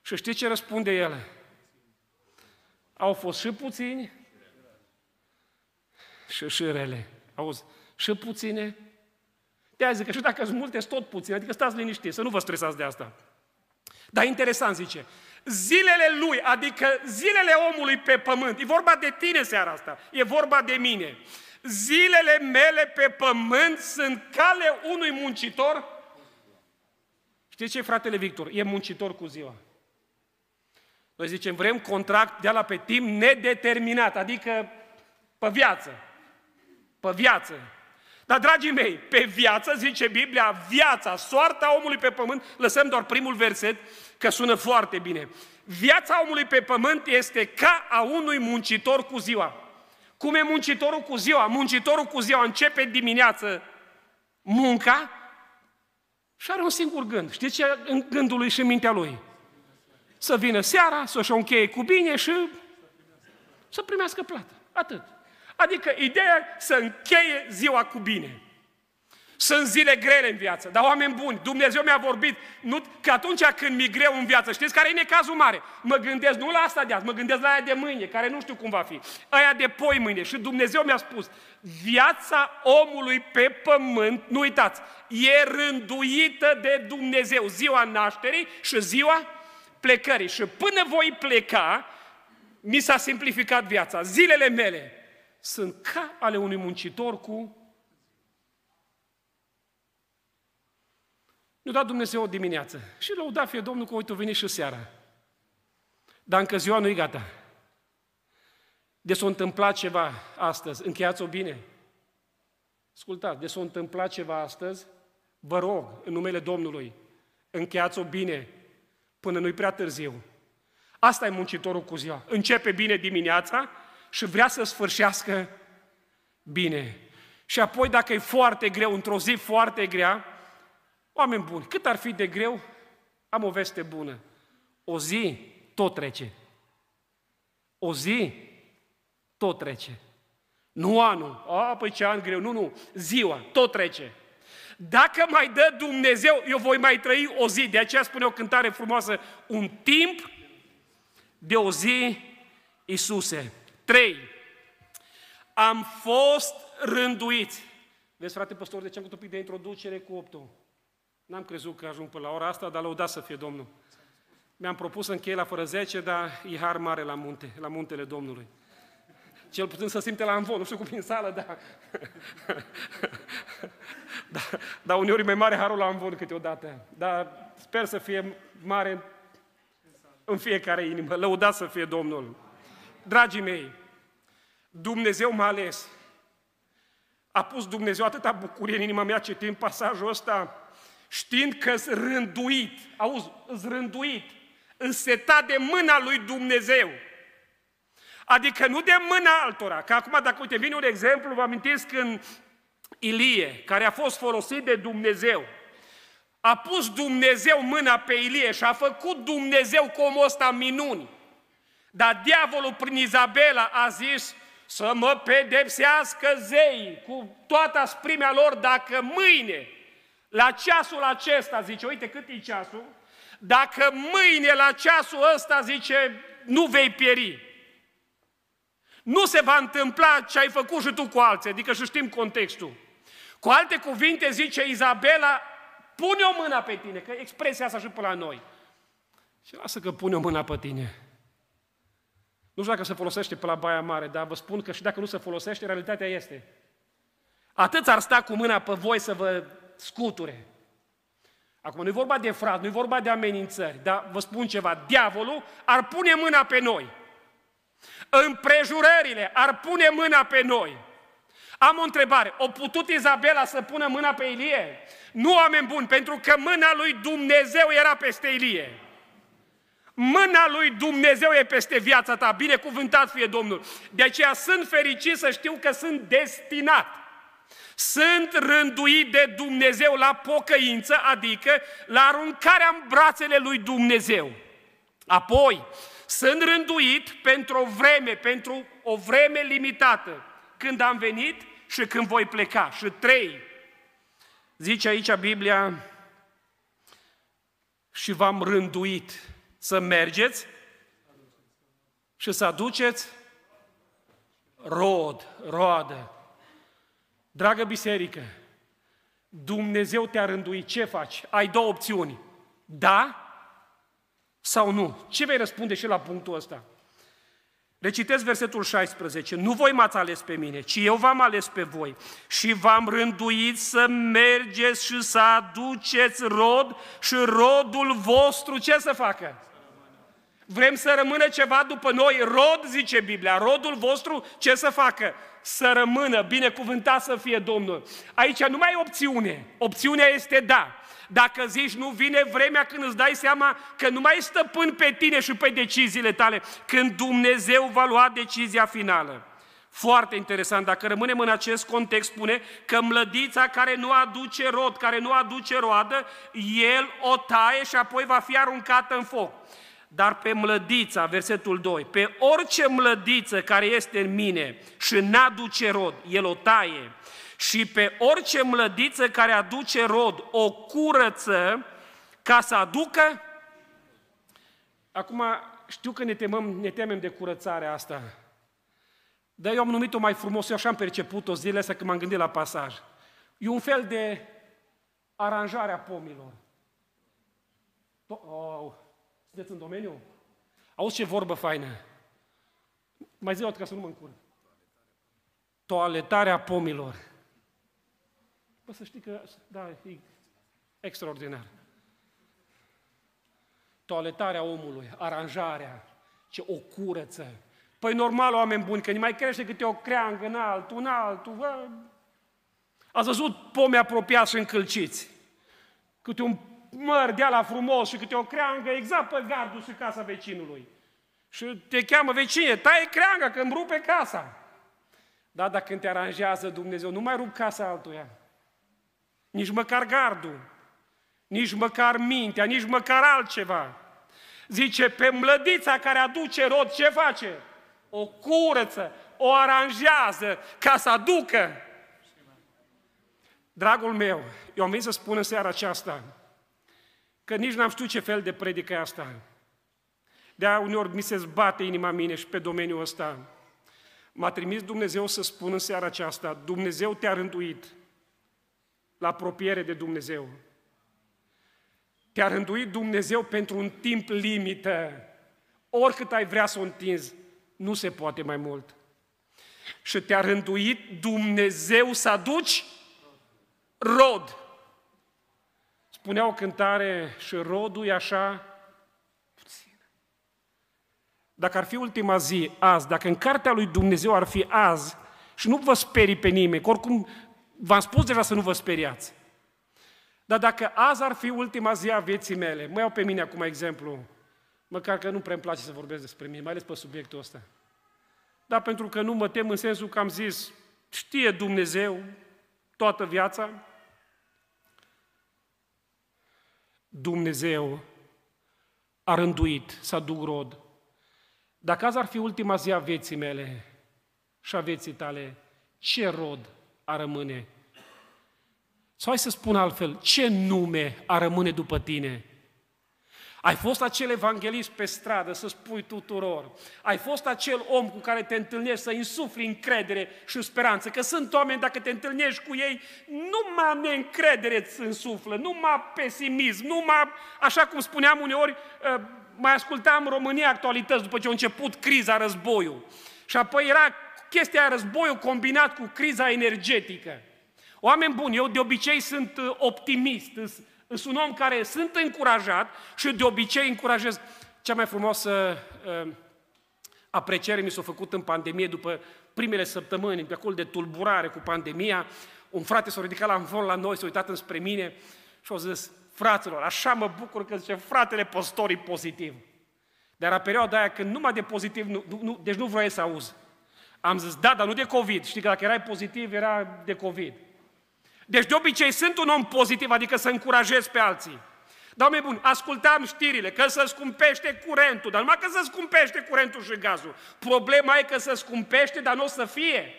Și știți ce răspunde el? Au fost și puțini și și rele. Auzi, și puține. De zic că și dacă sunt multe, sunt tot puține. Adică stați liniștiți, să nu vă stresați de asta. Dar interesant zice, zilele lui, adică zilele omului pe pământ, e vorba de tine seara asta, e vorba de mine. Zilele mele pe pământ sunt cale unui muncitor. Știți ce, fratele Victor? E muncitor cu ziua. Noi zicem, vrem contract de la pe timp nedeterminat, adică pe viață. Pe viață. Dar, dragii mei, pe viață, zice Biblia, viața, soarta omului pe pământ, lăsăm doar primul verset, că sună foarte bine. Viața omului pe pământ este ca a unui muncitor cu ziua. Cum e muncitorul cu ziua? Muncitorul cu ziua începe dimineață munca și are un singur gând. Știți ce în gândul lui și în mintea lui? Să vină seara, să-și o încheie cu bine și să primească plată. Atât. Adică ideea să încheie ziua cu bine. Sunt zile grele în viață, dar oameni buni, Dumnezeu mi-a vorbit nu, că atunci când mi greu în viață, știți care e necazul mare? Mă gândesc nu la asta de azi, mă gândesc la aia de mâine, care nu știu cum va fi, aia de poi mâine. Și Dumnezeu mi-a spus, viața omului pe pământ, nu uitați, e rânduită de Dumnezeu, ziua nașterii și ziua plecării. Și până voi pleca, mi s-a simplificat viața. Zilele mele sunt ca ale unui muncitor cu Ne-a dat Dumnezeu o dimineață. Și lăuda fie Domnul că uite, a venit și seara. Dar încă ziua nu-i gata. De s-a întâmplat ceva astăzi, încheiați-o bine. Ascultați, de s-a întâmplat ceva astăzi, vă rog, în numele Domnului, încheiați-o bine, până nu-i prea târziu. Asta e muncitorul cu ziua. Începe bine dimineața și vrea să sfârșească bine. Și apoi, dacă e foarte greu, într-o zi foarte grea, Oameni buni, cât ar fi de greu, am o veste bună. O zi tot trece. O zi tot trece. Nu anul. A, păi ce an greu. Nu, nu. Ziua, tot trece. Dacă mai dă Dumnezeu, eu voi mai trăi o zi. De aceea spune o cântare frumoasă, un timp de o zi, Iisuse. Trei. Am fost rânduiți. Vezi, frate păstor, de ce am un de introducere cu optul? N-am crezut că ajung până la ora asta, dar lăudat să fie Domnul. Mi-am propus să închei la fără 10, dar e har mare la munte, la muntele Domnului. Cel puțin să simte la învon, nu știu cum e în sală, dar... da, dar uneori e mai mare harul la învon câteodată. Dar sper să fie mare în fiecare inimă. Lăudat să fie Domnul. Dragii mei, Dumnezeu m-a ales. A pus Dumnezeu atâta bucurie în inima mea citind pasajul ăsta, știind că sunt rânduit, auzi, îți rânduit, însetat de mâna lui Dumnezeu. Adică nu de mâna altora. Că acum, dacă uite, vine un exemplu, vă amintesc în Ilie, care a fost folosit de Dumnezeu. A pus Dumnezeu mâna pe Ilie și a făcut Dumnezeu cu omul ăsta minuni. Dar diavolul prin Izabela a zis să mă pedepsească zei cu toată asprimea lor dacă mâine la ceasul acesta, zice, uite cât e ceasul, dacă mâine la ceasul ăsta, zice, nu vei pieri. Nu se va întâmpla ce ai făcut și tu cu alții, adică și știm contextul. Cu alte cuvinte, zice Izabela, pune o mână pe tine, că expresia asta și pe la noi. Și lasă că pune o mână pe tine. Nu știu dacă se folosește pe la Baia Mare, dar vă spun că și dacă nu se folosește, realitatea este. Atât ar sta cu mâna pe voi să vă scuture. Acum nu e vorba de frat, nu e vorba de amenințări, dar vă spun ceva, diavolul ar pune mâna pe noi. Împrejurările ar pune mâna pe noi. Am o întrebare. O putut Izabela să pună mâna pe Ilie? Nu, oameni buni, pentru că mâna lui Dumnezeu era peste Ilie. Mâna lui Dumnezeu e peste viața ta, binecuvântat fie Domnul. De aceea sunt fericit să știu că sunt destinat sunt rânduit de Dumnezeu la pocăință, adică la aruncarea în brațele lui Dumnezeu. Apoi, sunt rânduit pentru o vreme, pentru o vreme limitată, când am venit și când voi pleca. Și trei, zice aici Biblia, și v-am rânduit să mergeți și să aduceți rod, roadă. Dragă biserică, Dumnezeu te-a rânduit, ce faci? Ai două opțiuni. Da sau nu? Ce vei răspunde și la punctul ăsta? Recitesc versetul 16. Nu voi m-ați ales pe mine, ci eu v-am ales pe voi și v-am rânduit să mergeți și să aduceți rod și rodul vostru ce să facă? Vrem să rămână ceva după noi, rod, zice Biblia, rodul vostru ce să facă? Să rămână, binecuvântat să fie Domnul. Aici nu mai e opțiune, opțiunea este da. Dacă zici nu vine vremea când îți dai seama că nu mai stăpân pe tine și pe deciziile tale, când Dumnezeu va lua decizia finală. Foarte interesant, dacă rămânem în acest context, spune că mlădița care nu aduce rod, care nu aduce roadă, el o taie și apoi va fi aruncată în foc. Dar pe mlădița, versetul 2, pe orice mlădiță care este în mine și n-aduce rod, el o taie și pe orice mlădiță care aduce rod o curăță ca să aducă... Acum, știu că ne, temăm, ne temem de curățarea asta, dar eu am numit-o mai frumos, eu așa am perceput-o zilele astea când m-am gândit la pasaj. E un fel de aranjare a pomilor. Oh, sunteți în domeniu? Auzi ce vorbă faină. Mai zi o ca să nu mă încurc. Toaletarea pomilor. Bă, să știi că, da, e extraordinar. Toaletarea omului, aranjarea, ce o curăță. Păi normal, oameni buni, că ne mai crește câte o creangă în altul, în altul. Bă. Ați văzut pomi apropiați și încălciți. Câte un măr de la frumos și câte o creangă exact pe gardul și casa vecinului. Și te cheamă vecine, taie creanga că îmi rupe casa. Da, dacă când te aranjează Dumnezeu, nu mai rup casa altuia nici măcar gardul, nici măcar mintea, nici măcar altceva. Zice, pe mlădița care aduce rod, ce face? O curăță, o aranjează ca să aducă. Dragul meu, eu am venit să spun în seara aceasta că nici n-am știut ce fel de predică asta. De-aia uneori mi se zbate inima mine și pe domeniul ăsta. M-a trimis Dumnezeu să spun în seara aceasta, Dumnezeu te-a rânduit la apropiere de Dumnezeu. Te-a rânduit Dumnezeu pentru un timp limită. Oricât ai vrea să o întinzi, nu se poate mai mult. Și te-a rânduit Dumnezeu să aduci rod. Spunea o cântare și rodul e așa puțin. Dacă ar fi ultima zi, azi, dacă în cartea lui Dumnezeu ar fi azi, și nu vă sperii pe nimeni, că oricum V-am spus deja să nu vă speriați. Dar dacă azi ar fi ultima zi a vieții mele, mă iau pe mine acum exemplu, măcar că nu prea îmi place să vorbesc despre mine, mai ales pe subiectul ăsta. Dar pentru că nu mă tem în sensul că am zis, știe Dumnezeu toată viața, Dumnezeu a rânduit să aduc rod. Dacă azi ar fi ultima zi a vieții mele și a vieții tale, ce rod a rămâne? Sau hai să spun altfel, ce nume a rămâne după tine? Ai fost acel evanghelist pe stradă să spui tuturor. Ai fost acel om cu care te întâlnești să insufli încredere și speranță. Că sunt oameni, dacă te întâlnești cu ei, numai neîncredere îți însuflă, numai pesimism, numai, așa cum spuneam uneori, ă, mai ascultam România actualități după ce a început criza, războiul. Și apoi era chestia războiul combinat cu criza energetică. Oameni buni, eu de obicei sunt uh, optimist, sunt un om care sunt încurajat și de obicei încurajez. Cea mai frumoasă uh, apreciere mi s-a făcut în pandemie după primele săptămâni, pe acolo de tulburare cu pandemia. Un frate s-a ridicat la învol la noi, s-a uitat înspre mine și a zis, fraților, așa mă bucur că zice fratele păstorii pozitiv. Dar la perioada aia când numai de pozitiv, nu, nu, deci nu vroiai să auzi. Am zis, da, dar nu de COVID. Știi că dacă erai pozitiv, era de COVID. Deci de obicei sunt un om pozitiv, adică să încurajez pe alții. Dar mai bun, ascultam știrile că se scumpește curentul, dar numai că se scumpește curentul și gazul. Problema e că se scumpește, dar nu o să fie.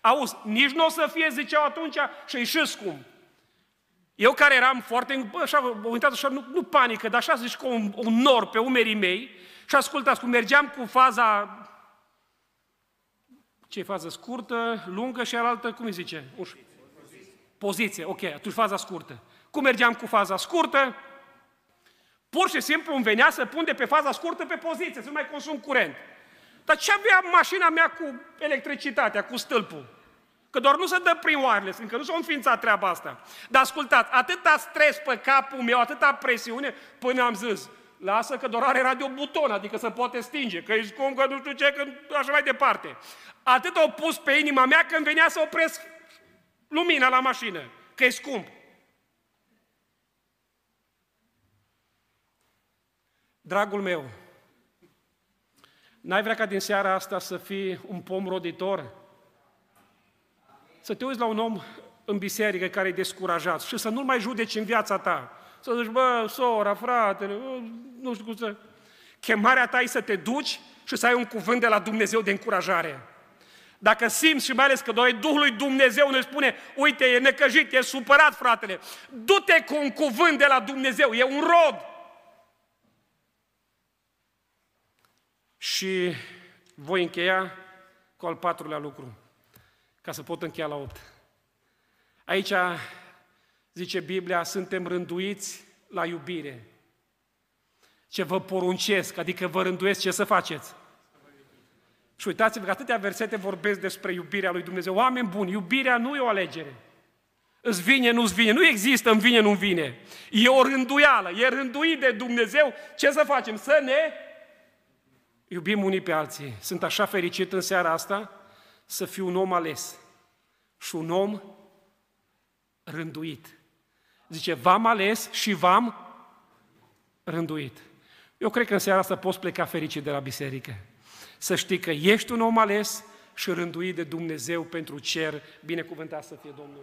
Auzi, nici nu o să fie, ziceau atunci, și e și scump. Eu care eram foarte, bă, așa, uitați așa, nu, nu panică, dar așa zici, cu un, un nor pe umerii mei și ascultați, cum mergeam cu faza ce fază scurtă, lungă și alaltă, cum îi zice? Uș. Poziție, ok, atunci faza scurtă. Cum mergeam cu faza scurtă? Pur și simplu îmi venea să pun de pe faza scurtă pe poziție, să nu mai consum curent. Dar ce avea mașina mea cu electricitatea, cu stâlpul? Că doar nu se dă prin wireless, încă nu s-a înființat treaba asta. Dar ascultați, atâta stres pe capul meu, atâta presiune, până am zis, lasă că doar are radio buton, adică se poate stinge, că e scump, că nu știu ce, că așa mai departe. Atât au pus pe inima mea când venea să opresc lumina la mașină, că e scump. Dragul meu, n-ai vrea ca din seara asta să fii un pom roditor? Să te uiți la un om în biserică care e descurajat și să nu-l mai judeci în viața ta. Să zici, bă, sora, fratele, nu știu cum să... Chemarea ta e să te duci și să ai un cuvânt de la Dumnezeu de încurajare. Dacă simți și mai ales că doi Duhul lui Dumnezeu ne spune, uite, e necăjit, e supărat, fratele, du-te cu un cuvânt de la Dumnezeu, e un rod. Și voi încheia cu al patrulea lucru, ca să pot încheia la opt. Aici zice Biblia, suntem rânduiți la iubire. Ce vă poruncesc, adică vă rânduiesc ce să faceți. Și uitați-vă că atâtea versete vorbesc despre iubirea lui Dumnezeu. Oameni buni, iubirea nu e o alegere. Îți vine, nu-ți vine. Nu există îmi vine, nu vine. E o rânduială. E rânduit de Dumnezeu. Ce să facem? Să ne iubim unii pe alții. Sunt așa fericit în seara asta să fiu un om ales și un om rânduit. Zice, v-am ales și v-am rânduit. Eu cred că în seara asta poți pleca fericit de la biserică. Să știi că ești un om ales și rânduit de Dumnezeu pentru cer. Binecuvântat să fie Domnul.